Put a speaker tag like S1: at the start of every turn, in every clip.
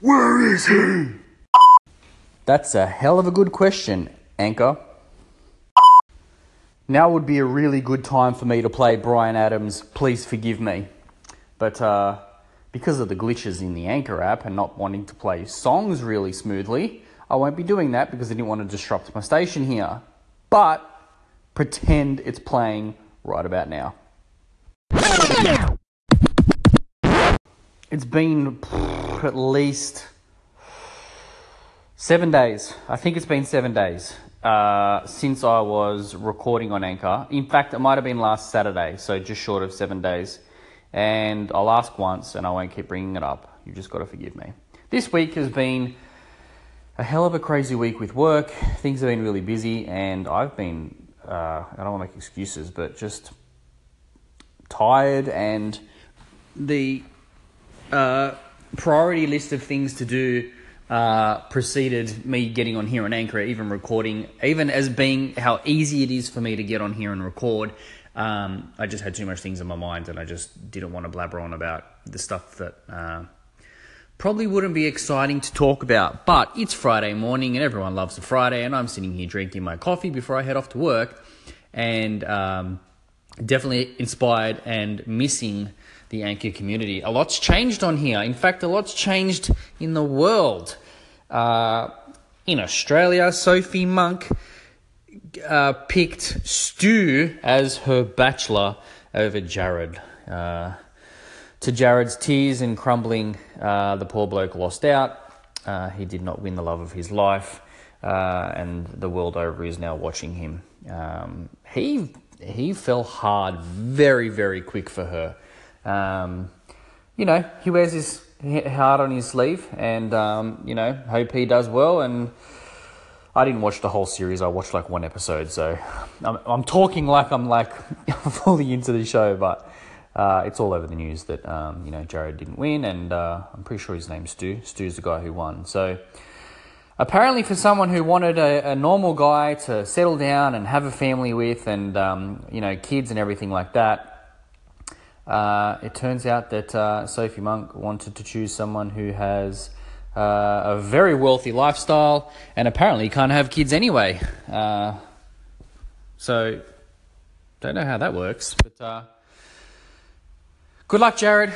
S1: Where is he?
S2: That's a hell of a good question, Anchor. Now would be a really good time for me to play Bryan Adams' Please Forgive Me. But uh, because of the glitches in the Anchor app and not wanting to play songs really smoothly, I won't be doing that because I didn't want to disrupt my station here. But pretend it's playing right about now. It's been at least seven days. I think it's been seven days uh, since I was recording on Anchor. In fact, it might have been last Saturday, so just short of seven days. And I'll ask once and I won't keep bringing it up. You've just got to forgive me. This week has been a hell of a crazy week with work. Things have been really busy, and I've been, uh, I don't want to make excuses, but just tired and the uh, priority list of things to do uh, preceded me getting on here on Anchor, even recording, even as being how easy it is for me to get on here and record. Um, I just had too much things in my mind, and I just didn't want to blabber on about the stuff that uh, probably wouldn't be exciting to talk about. But it's Friday morning, and everyone loves a Friday, and I'm sitting here drinking my coffee before I head off to work, and um, definitely inspired and missing the Anchor community. A lot's changed on here. In fact, a lot's changed in the world. Uh, in Australia, Sophie Monk uh, picked Stu as her bachelor over Jared. Uh, to Jared's tears and crumbling, uh, the poor bloke lost out. Uh, he did not win the love of his life, uh, and the world over is now watching him. Um, he he fell hard, very very quick for her. Um, you know, he wears his heart on his sleeve, and um, you know, hope he does well. And I didn't watch the whole series; I watched like one episode. So I'm, I'm talking like I'm like fully into the show, but uh, it's all over the news that um, you know Jared didn't win, and uh, I'm pretty sure his name's Stu. Stu's the guy who won. So apparently, for someone who wanted a, a normal guy to settle down and have a family with, and um, you know kids and everything like that. Uh, it turns out that uh, Sophie Monk wanted to choose someone who has uh, a very wealthy lifestyle and apparently can't have kids anyway. Uh, so, don't know how that works, but uh, good luck, Jared.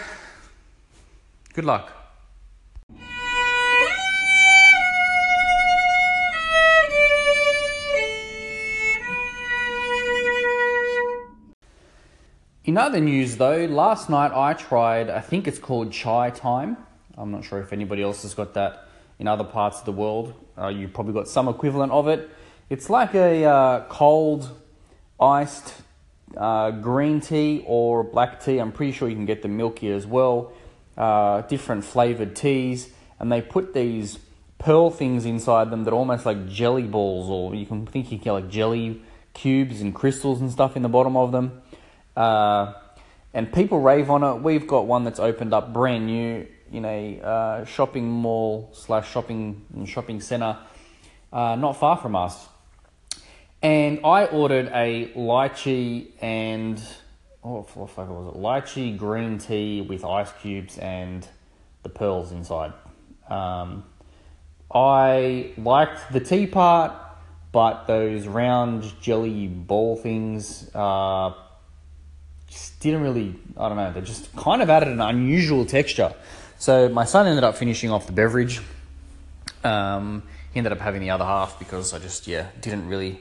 S2: Good luck. In other news, though, last night I tried, I think it's called Chatime. I'm not sure if anybody else has got that in other parts of the world. Uh, you've probably got some equivalent of it. It's like a uh, cold, iced uh, green tea or black tea. I'm pretty sure you can get the milky as well. Uh, different flavored teas, and they put these pearl things inside them that are almost like jelly balls, or you can think you get like jelly cubes and crystals and stuff in the bottom of them. Uh, and people rave on it. We've got one that's opened up brand new in a uh, shopping mall slash shopping shopping center, uh, not far from us. And I ordered a lychee and oh, what fuck was it? Lychee green tea with ice cubes and the pearls inside. Um, I liked the tea part, but those round jelly ball things uh, just didn't really, I don't know, they just kind of added an unusual texture. So my son ended up finishing off the beverage. Um, he ended up having the other half because I just, yeah, didn't really,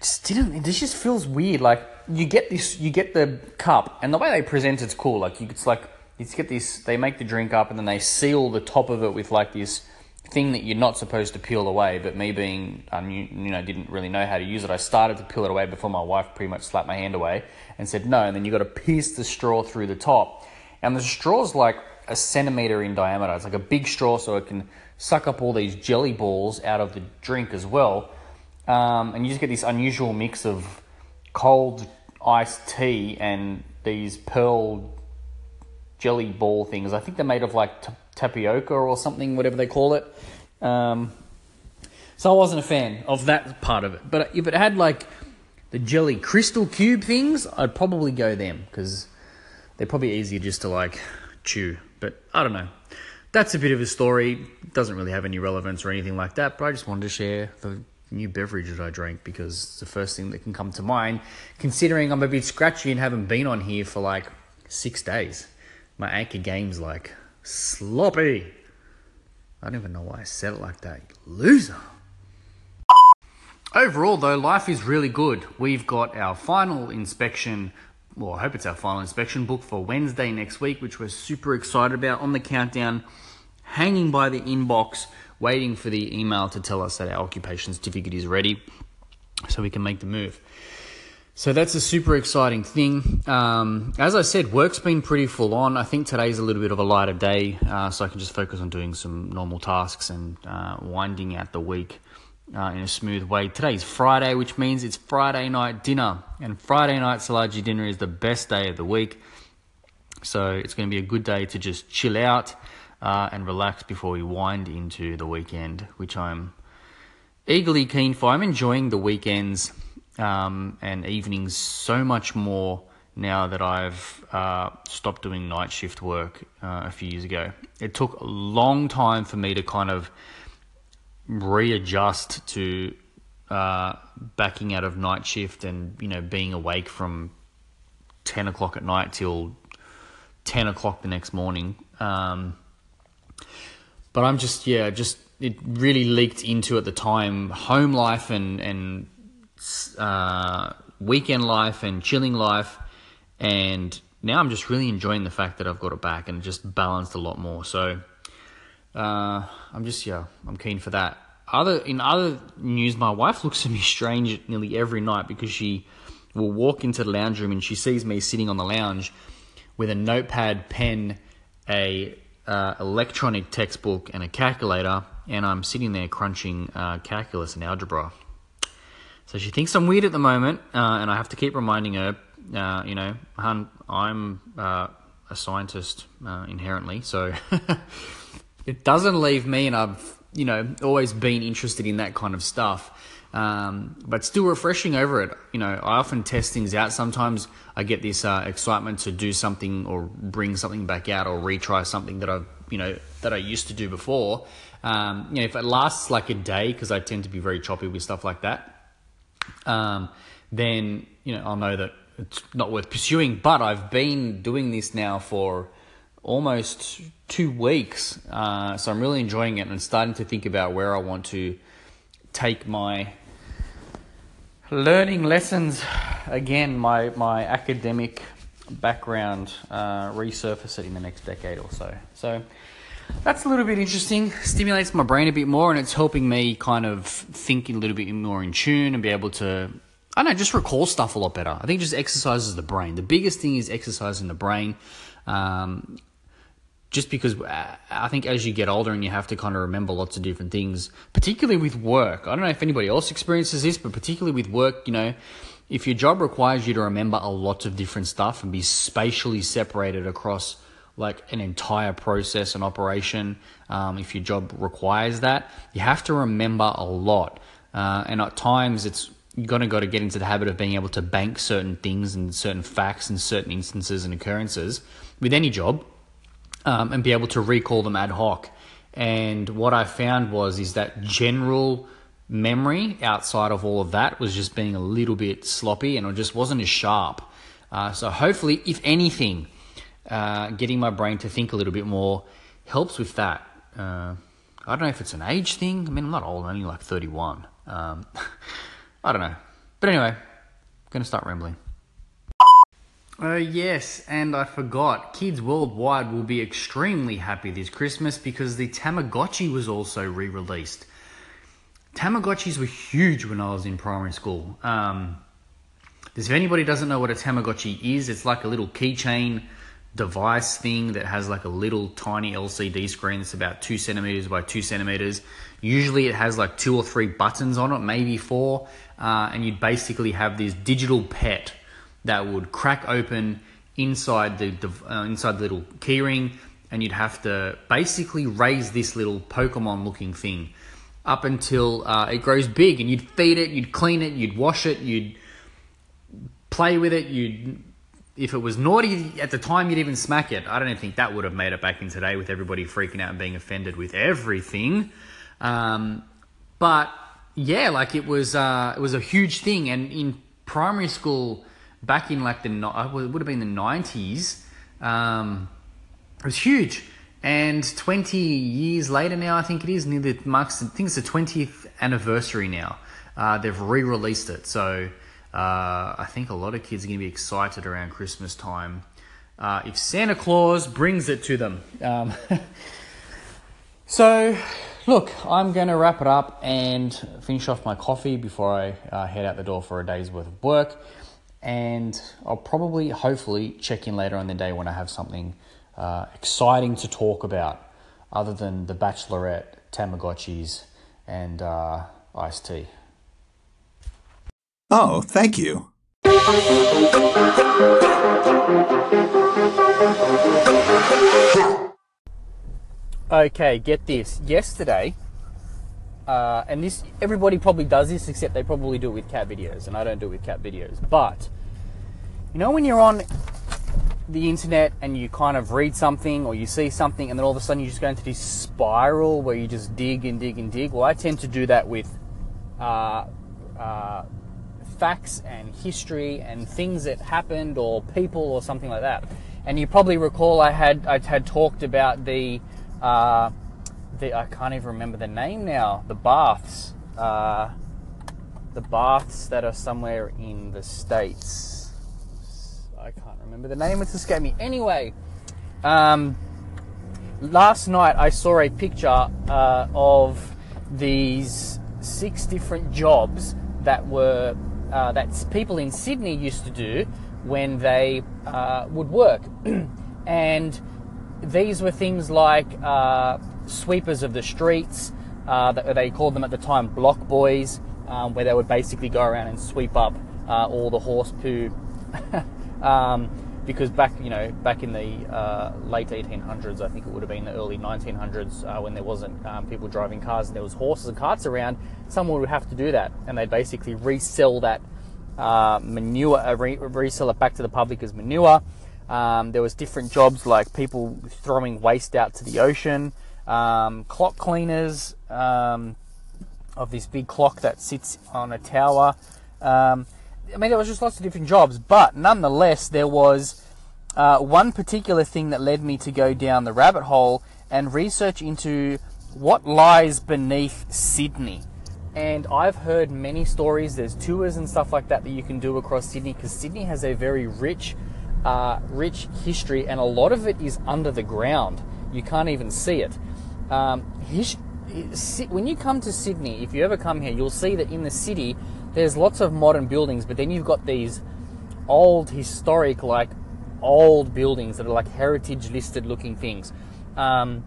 S2: just didn't, this just feels weird. Like you get this, you get the cup and the way they present it's cool. Like you, it's like, you get this, they make the drink up and then they seal the top of it with like this thing that you're not supposed to peel away. But me being, um, you, you know, didn't really know how to use it. I started to peel it away before my wife pretty much slapped my hand away and said no. And then you've got to pierce the straw through the top, and the straw's like a centimeter in diameter. It's like a big straw, so it can suck up all these jelly balls out of the drink as well. Um, and you just get this unusual mix of cold iced tea and these pearl jelly ball things. I think they're made of like t- tapioca or something, whatever they call it. Um, so I wasn't a fan of that part of it. But if it had like the jelly crystal cube things, I'd probably go them because they're probably easier just to like chew. But I don't know. that's a bit of a story. Doesn't really have any relevance or anything like that, but I just wanted to share the new beverage that I drank because it's the first thing that can come to mind, considering I'm a bit scratchy and haven't been on here for like six days. My anchor game's like sloppy. I don't even know why I said it like that. Loser. Overall, though, life is really good. We've got our final inspection, well, I hope it's our final inspection book for Wednesday next week, which we're super excited about on the countdown, hanging by the inbox, waiting for the email to tell us that our occupation certificate is ready so we can make the move. So that's a super exciting thing. Um, as I said, work's been pretty full on. I think today's a little bit of a lighter day, uh, so I can just focus on doing some normal tasks and uh, winding out the week uh, in a smooth way. Today's Friday, which means it's Friday night dinner, and Friday night Salaji dinner is the best day of the week. So it's going to be a good day to just chill out uh, and relax before we wind into the weekend, which I'm eagerly keen for. I'm enjoying the weekends um, and evenings so much more now that I've uh, stopped doing night shift work uh, a few years ago. It took a long time for me to kind of readjust to uh, backing out of night shift and you know being awake from ten o'clock at night till ten o'clock the next morning. Um, but I'm just yeah, just it really leaked into at the time home life and and uh, weekend life and chilling life, and now I'm just really enjoying the fact that I've got it back and just balanced a lot more. So uh, I'm just yeah, I'm keen for that. Other in other news, my wife looks at me strange nearly every night because she will walk into the lounge room and she sees me sitting on the lounge with a notepad, pen, a uh, electronic textbook, and a calculator, and I'm sitting there crunching uh, calculus and algebra. So she thinks I'm weird at the moment, uh, and I have to keep reminding her, uh, you know, hun, I'm uh, a scientist uh, inherently, so it doesn't leave me, and I've, you know, always been interested in that kind of stuff. Um, but still refreshing over it. You know, I often test things out. Sometimes I get this uh, excitement to do something or bring something back out or retry something that I've, you know, that I used to do before. Um, you know, if it lasts like a day, because I tend to be very choppy with stuff like that, um, then you know I'll know that it's not worth pursuing. But I've been doing this now for almost two weeks, uh, so I'm really enjoying it and starting to think about where I want to take my learning lessons again. My my academic background uh, resurface it in the next decade or so. So that's a little bit interesting. Stimulates my brain a bit more, and it's helping me kind of think a little bit more in tune and be able to, I don't know, just recall stuff a lot better. I think just exercises the brain. The biggest thing is exercising the brain. Um, just because uh, I think as you get older and you have to kind of remember lots of different things, particularly with work. I don't know if anybody else experiences this, but particularly with work, you know, if your job requires you to remember a lot of different stuff and be spatially separated across like an entire process and operation, um, if your job requires that, you have to remember a lot. Uh, and at times, it's you're gonna got to get into the habit of being able to bank certain things and certain facts and certain instances and occurrences with any job, um, and be able to recall them ad hoc. And what I found was is that general memory outside of all of that was just being a little bit sloppy and it just wasn't as sharp. Uh, so hopefully, if anything, uh, getting my brain to think a little bit more helps with that. Uh, I don't know if it's an age thing. I mean, I'm not old, I'm only like 31. Um, I don't know. But anyway, I'm going to start rambling. Uh, yes, and I forgot. Kids worldwide will be extremely happy this Christmas because the Tamagotchi was also re released. Tamagotchis were huge when I was in primary school. Um, if anybody doesn't know what a Tamagotchi is, it's like a little keychain device thing that has like a little tiny LCD screen that's about two centimeters by two centimeters. Usually it has like two or three buttons on it, maybe four, uh, and you'd basically have this digital pet that would crack open inside the uh, inside the little keyring, and you'd have to basically raise this little Pokemon looking thing up until uh, it grows big, and you'd feed it, you'd clean it, you'd wash it, you'd play with it, you'd if it was naughty at the time, you'd even smack it. I don't think that would have made it back in today with everybody freaking out and being offended with everything. Um, but yeah, like it was, uh, it was a huge thing. And in primary school, back in like the, it would have been the nineties, um, it was huge. And 20 years later now, I think it is, near the marks, I think it's the 20th anniversary now. Uh, they've re-released it. So, uh, I think a lot of kids are going to be excited around Christmas time uh, if Santa Claus brings it to them. Um, so, look, I'm going to wrap it up and finish off my coffee before I uh, head out the door for a day's worth of work. And I'll probably, hopefully, check in later on the day when I have something uh, exciting to talk about other than The Bachelorette, Tamagotchis, and uh, iced tea.
S1: Oh, thank you.
S2: Okay, get this. Yesterday, uh, and this everybody probably does this, except they probably do it with cat videos, and I don't do it with cat videos. But you know when you're on the internet and you kind of read something or you see something, and then all of a sudden you just go into this spiral where you just dig and dig and dig. Well, I tend to do that with uh, uh, facts and history and things that happened or people or something like that. And you probably recall I had I had talked about the uh, the I can't even remember the name now. The baths, uh, the baths that are somewhere in the states. I can't remember the name. It's escaped me. Anyway, um, last night I saw a picture uh, of these six different jobs that were uh, that people in Sydney used to do when they uh, would work. and these were things like uh, sweepers of the streets, uh, they called them at the time block boys, um, where they would basically go around and sweep up uh, all the horse poo. um, because back, you know, back in the uh, late 1800s, I think it would have been the early 1900s, uh, when there wasn't um, people driving cars and there was horses and carts around, someone would have to do that, and they'd basically resell that uh, manure, uh, re- resell it back to the public as manure. Um, there was different jobs like people throwing waste out to the ocean, um, clock cleaners um, of this big clock that sits on a tower. Um, I mean, there was just lots of different jobs, but nonetheless, there was uh, one particular thing that led me to go down the rabbit hole and research into what lies beneath Sydney. And I've heard many stories. There's tours and stuff like that that you can do across Sydney because Sydney has a very rich, uh, rich history, and a lot of it is under the ground. You can't even see it. Um, his, when you come to Sydney, if you ever come here, you'll see that in the city there's lots of modern buildings, but then you've got these old, historic, like old buildings that are like heritage listed looking things. Um,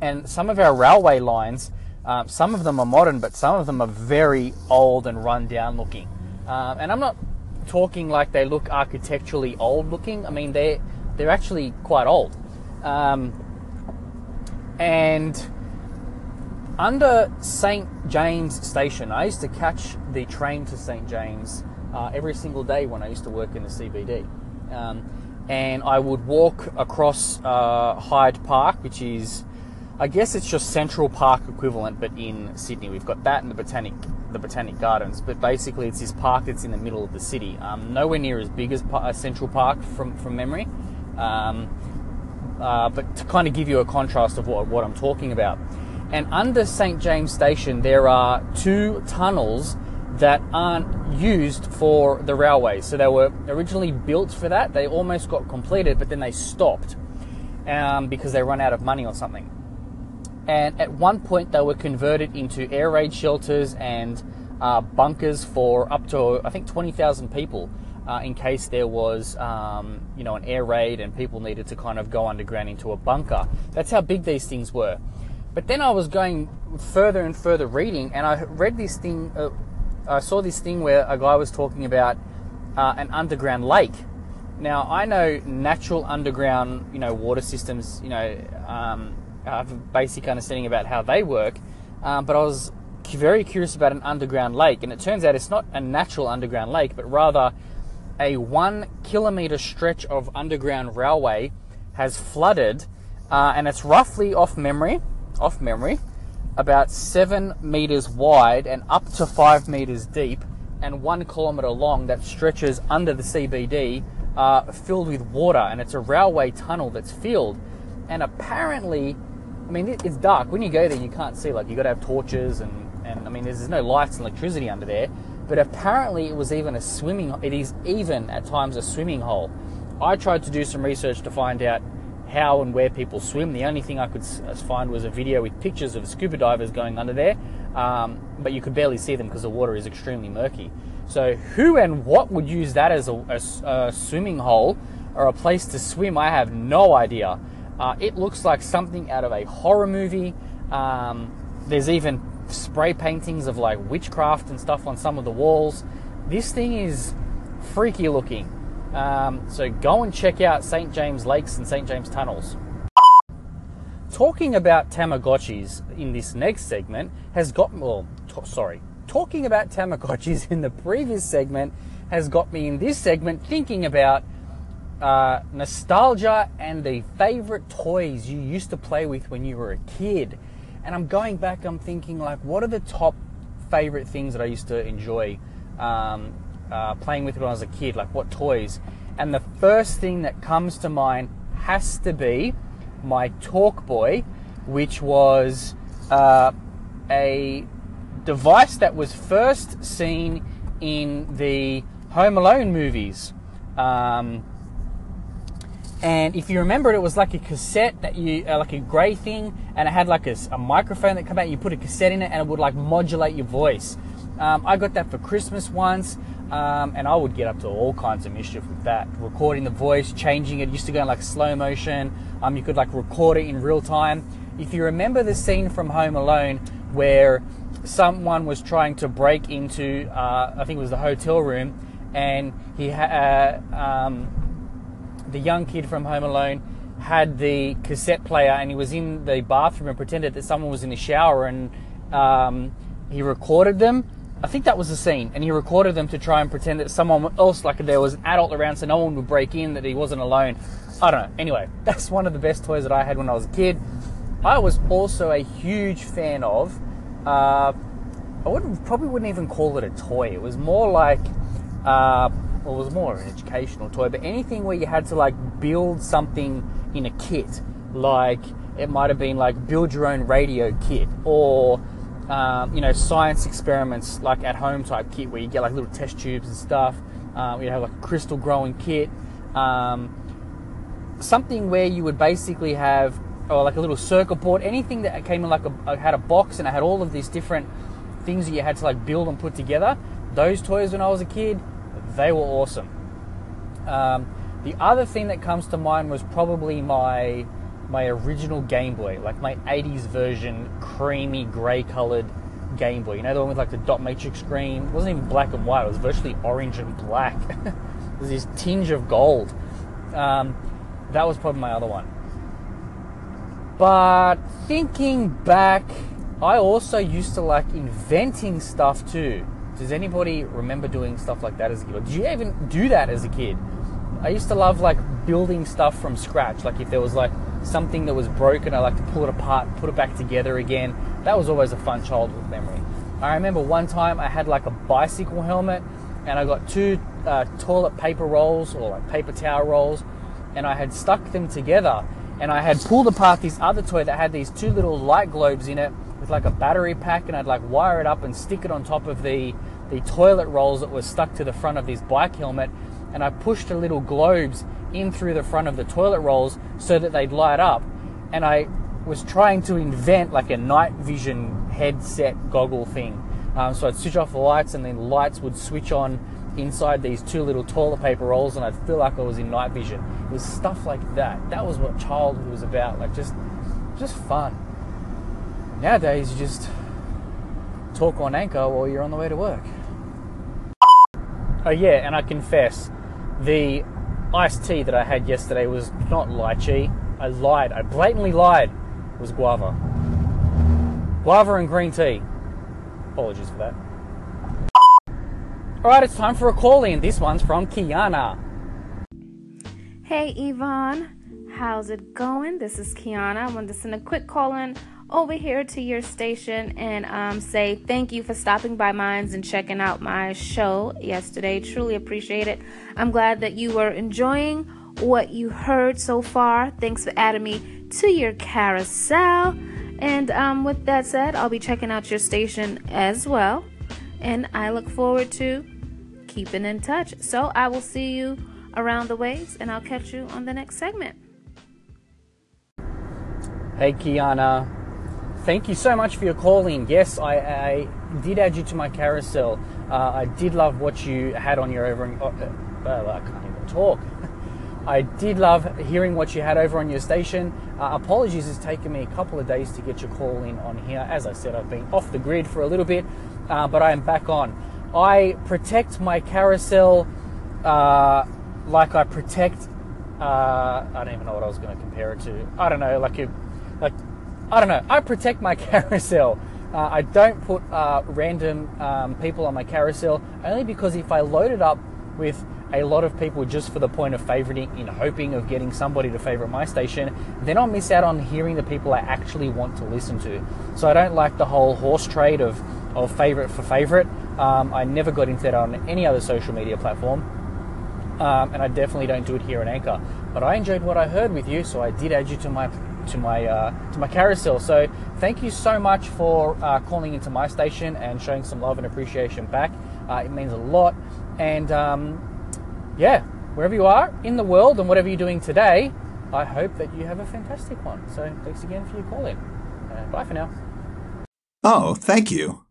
S2: and some of our railway lines, um, some of them are modern, but some of them are very old and run down looking. Um, and I'm not talking like they look architecturally old looking. I mean, they're, they're actually quite old. Um, and under St. James Station, I used to catch the train to St. James uh, every single day when I used to work in the CBD. Um, and I would walk across uh, Hyde Park, which is, I guess it's just Central Park equivalent, but in Sydney. We've got that and the Botanic, the Botanic Gardens, but basically it's this park that's in the middle of the city. Um, nowhere near as big as uh, Central Park from, from memory. Um, uh, but to kind of give you a contrast of what, what I'm talking about. And under St. James Station, there are two tunnels that aren't used for the railway. So they were originally built for that. They almost got completed, but then they stopped um, because they run out of money or something. And at one point, they were converted into air raid shelters and uh, bunkers for up to, I think, 20,000 people. Uh, in case there was, um, you know, an air raid and people needed to kind of go underground into a bunker. That's how big these things were. But then I was going further and further reading, and I read this thing. Uh, I saw this thing where a guy was talking about uh, an underground lake. Now I know natural underground, you know, water systems. You know, um, I have a basic understanding about how they work, um, but I was very curious about an underground lake, and it turns out it's not a natural underground lake, but rather a one kilometre stretch of underground railway has flooded, uh, and it's roughly off memory, off memory, about seven meters wide and up to five meters deep, and one kilometre long that stretches under the CBD, uh, filled with water, and it's a railway tunnel that's filled, and apparently, I mean, it's dark when you go there. You can't see, like you got to have torches and and I mean, there's, there's no lights and electricity under there. But apparently, it was even a swimming. It is even at times a swimming hole. I tried to do some research to find out how and where people swim. The only thing I could uh, find was a video with pictures of scuba divers going under there, um, but you could barely see them because the water is extremely murky. So, who and what would use that as a, a, a swimming hole or a place to swim? I have no idea. Uh, it looks like something out of a horror movie. Um, there's even spray paintings of like witchcraft and stuff on some of the walls. This thing is freaky looking. Um, so go and check out St. James Lakes and St. James Tunnels. Talking about Tamagotchis in this next segment has got well, t- sorry, talking about Tamagotchis in the previous segment has got me in this segment thinking about uh, nostalgia and the favorite toys you used to play with when you were a kid. And I'm going back, I'm thinking, like, what are the top favorite things that I used to enjoy um, uh, playing with when I was a kid? Like, what toys? And the first thing that comes to mind has to be my Talkboy, which was uh, a device that was first seen in the Home Alone movies. Um, and if you remember, it was like a cassette that you, uh, like a grey thing, and it had like a, a, microphone that come out. You put a cassette in it, and it would like modulate your voice. Um, I got that for Christmas once, um, and I would get up to all kinds of mischief with that. Recording the voice, changing it. used to go in like slow motion. Um, you could like record it in real time. If you remember the scene from Home Alone where someone was trying to break into, uh, I think it was the hotel room, and he had. Uh, um, the young kid from Home Alone had the cassette player and he was in the bathroom and pretended that someone was in the shower and um, he recorded them. I think that was the scene, and he recorded them to try and pretend that someone else, like there was an adult around, so no one would break in, that he wasn't alone. I don't know. Anyway, that's one of the best toys that I had when I was a kid. I was also a huge fan of. Uh, I wouldn't probably wouldn't even call it a toy. It was more like uh, well, it was more an educational toy, but anything where you had to like build something in a kit, like it might have been like build your own radio kit or um, you know science experiments like at home type kit where you get like little test tubes and stuff. Um, you have like a crystal growing kit, um, something where you would basically have or like a little circuit board, anything that came in like a had a box and it had all of these different things that you had to like build and put together. Those toys when I was a kid they were awesome. Um, the other thing that comes to mind was probably my my original Game Boy, like my 80s version, creamy grey coloured Game Boy. You know the one with like the dot matrix screen? It wasn't even black and white. It was virtually orange and black. There's this tinge of gold. Um, that was probably my other one. But thinking back, I also used to like inventing stuff too. Does anybody remember doing stuff like that as a kid? Or did you even do that as a kid? I used to love like building stuff from scratch. Like if there was like something that was broken, I like to pull it apart, put it back together again. That was always a fun childhood memory. I remember one time I had like a bicycle helmet and I got two uh, toilet paper rolls or like paper towel rolls and I had stuck them together and I had pulled apart this other toy that had these two little light globes in it with like a battery pack, and I'd like wire it up and stick it on top of the the toilet rolls that were stuck to the front of this bike helmet, and I pushed the little globes in through the front of the toilet rolls so that they'd light up, and I was trying to invent like a night vision headset goggle thing. Um, so I'd switch off the lights, and then lights would switch on inside these two little toilet paper rolls, and I'd feel like I was in night vision. It was stuff like that. That was what childhood was about. Like just, just fun. Nowadays, you just talk on Anchor while you're on the way to work. Oh, yeah, and I confess, the iced tea that I had yesterday was not lychee. I lied. I blatantly lied. It was guava. Guava and green tea. Apologies for that. Alright, it's time for a call in. This one's from Kiana.
S1: Hey Yvonne, how's it going? This is Kiana. I wanted to send a quick call in over here to your station and um, say thank you for stopping by Minds and checking out my show yesterday. Truly appreciate it. I'm glad that you were enjoying what you heard so far. Thanks for adding me to your carousel. And um, with that said, I'll be checking out your station as well. And I look forward to keeping in touch. So I will see you around the ways and I'll catch you on the next segment.
S2: Hey, Kiana. Thank you so much for your calling. Yes, I, I did add you to my carousel. Uh, I did love what you had on your over. Uh, uh, I can't even talk. I did love hearing what you had over on your station. Uh, apologies, it's taken me a couple of days to get your call in on here. As I said, I've been off the grid for a little bit, uh, but I am back on. I protect my carousel uh, like I protect. Uh, I don't even know what I was going to compare it to. I don't know, like a, like I don't know. I protect my carousel. Uh, I don't put uh, random um, people on my carousel only because if I load it up with a lot of people just for the point of favoriting in hoping of getting somebody to favorite my station, then I'll miss out on hearing the people I actually want to listen to. So I don't like the whole horse trade of, of favorite for favorite. Um, I never got into that on any other social media platform. Um, and I definitely don't do it here on Anchor. But I enjoyed what I heard with you, so I did add you to my to my uh, to my carousel. So thank you so much for uh, calling into my station and showing some love and appreciation back. Uh, it means a lot. And um, yeah, wherever you are in the world and whatever you're doing today, I hope that you have a fantastic one. So thanks again for your call in. Bye for now.
S3: Oh, thank you.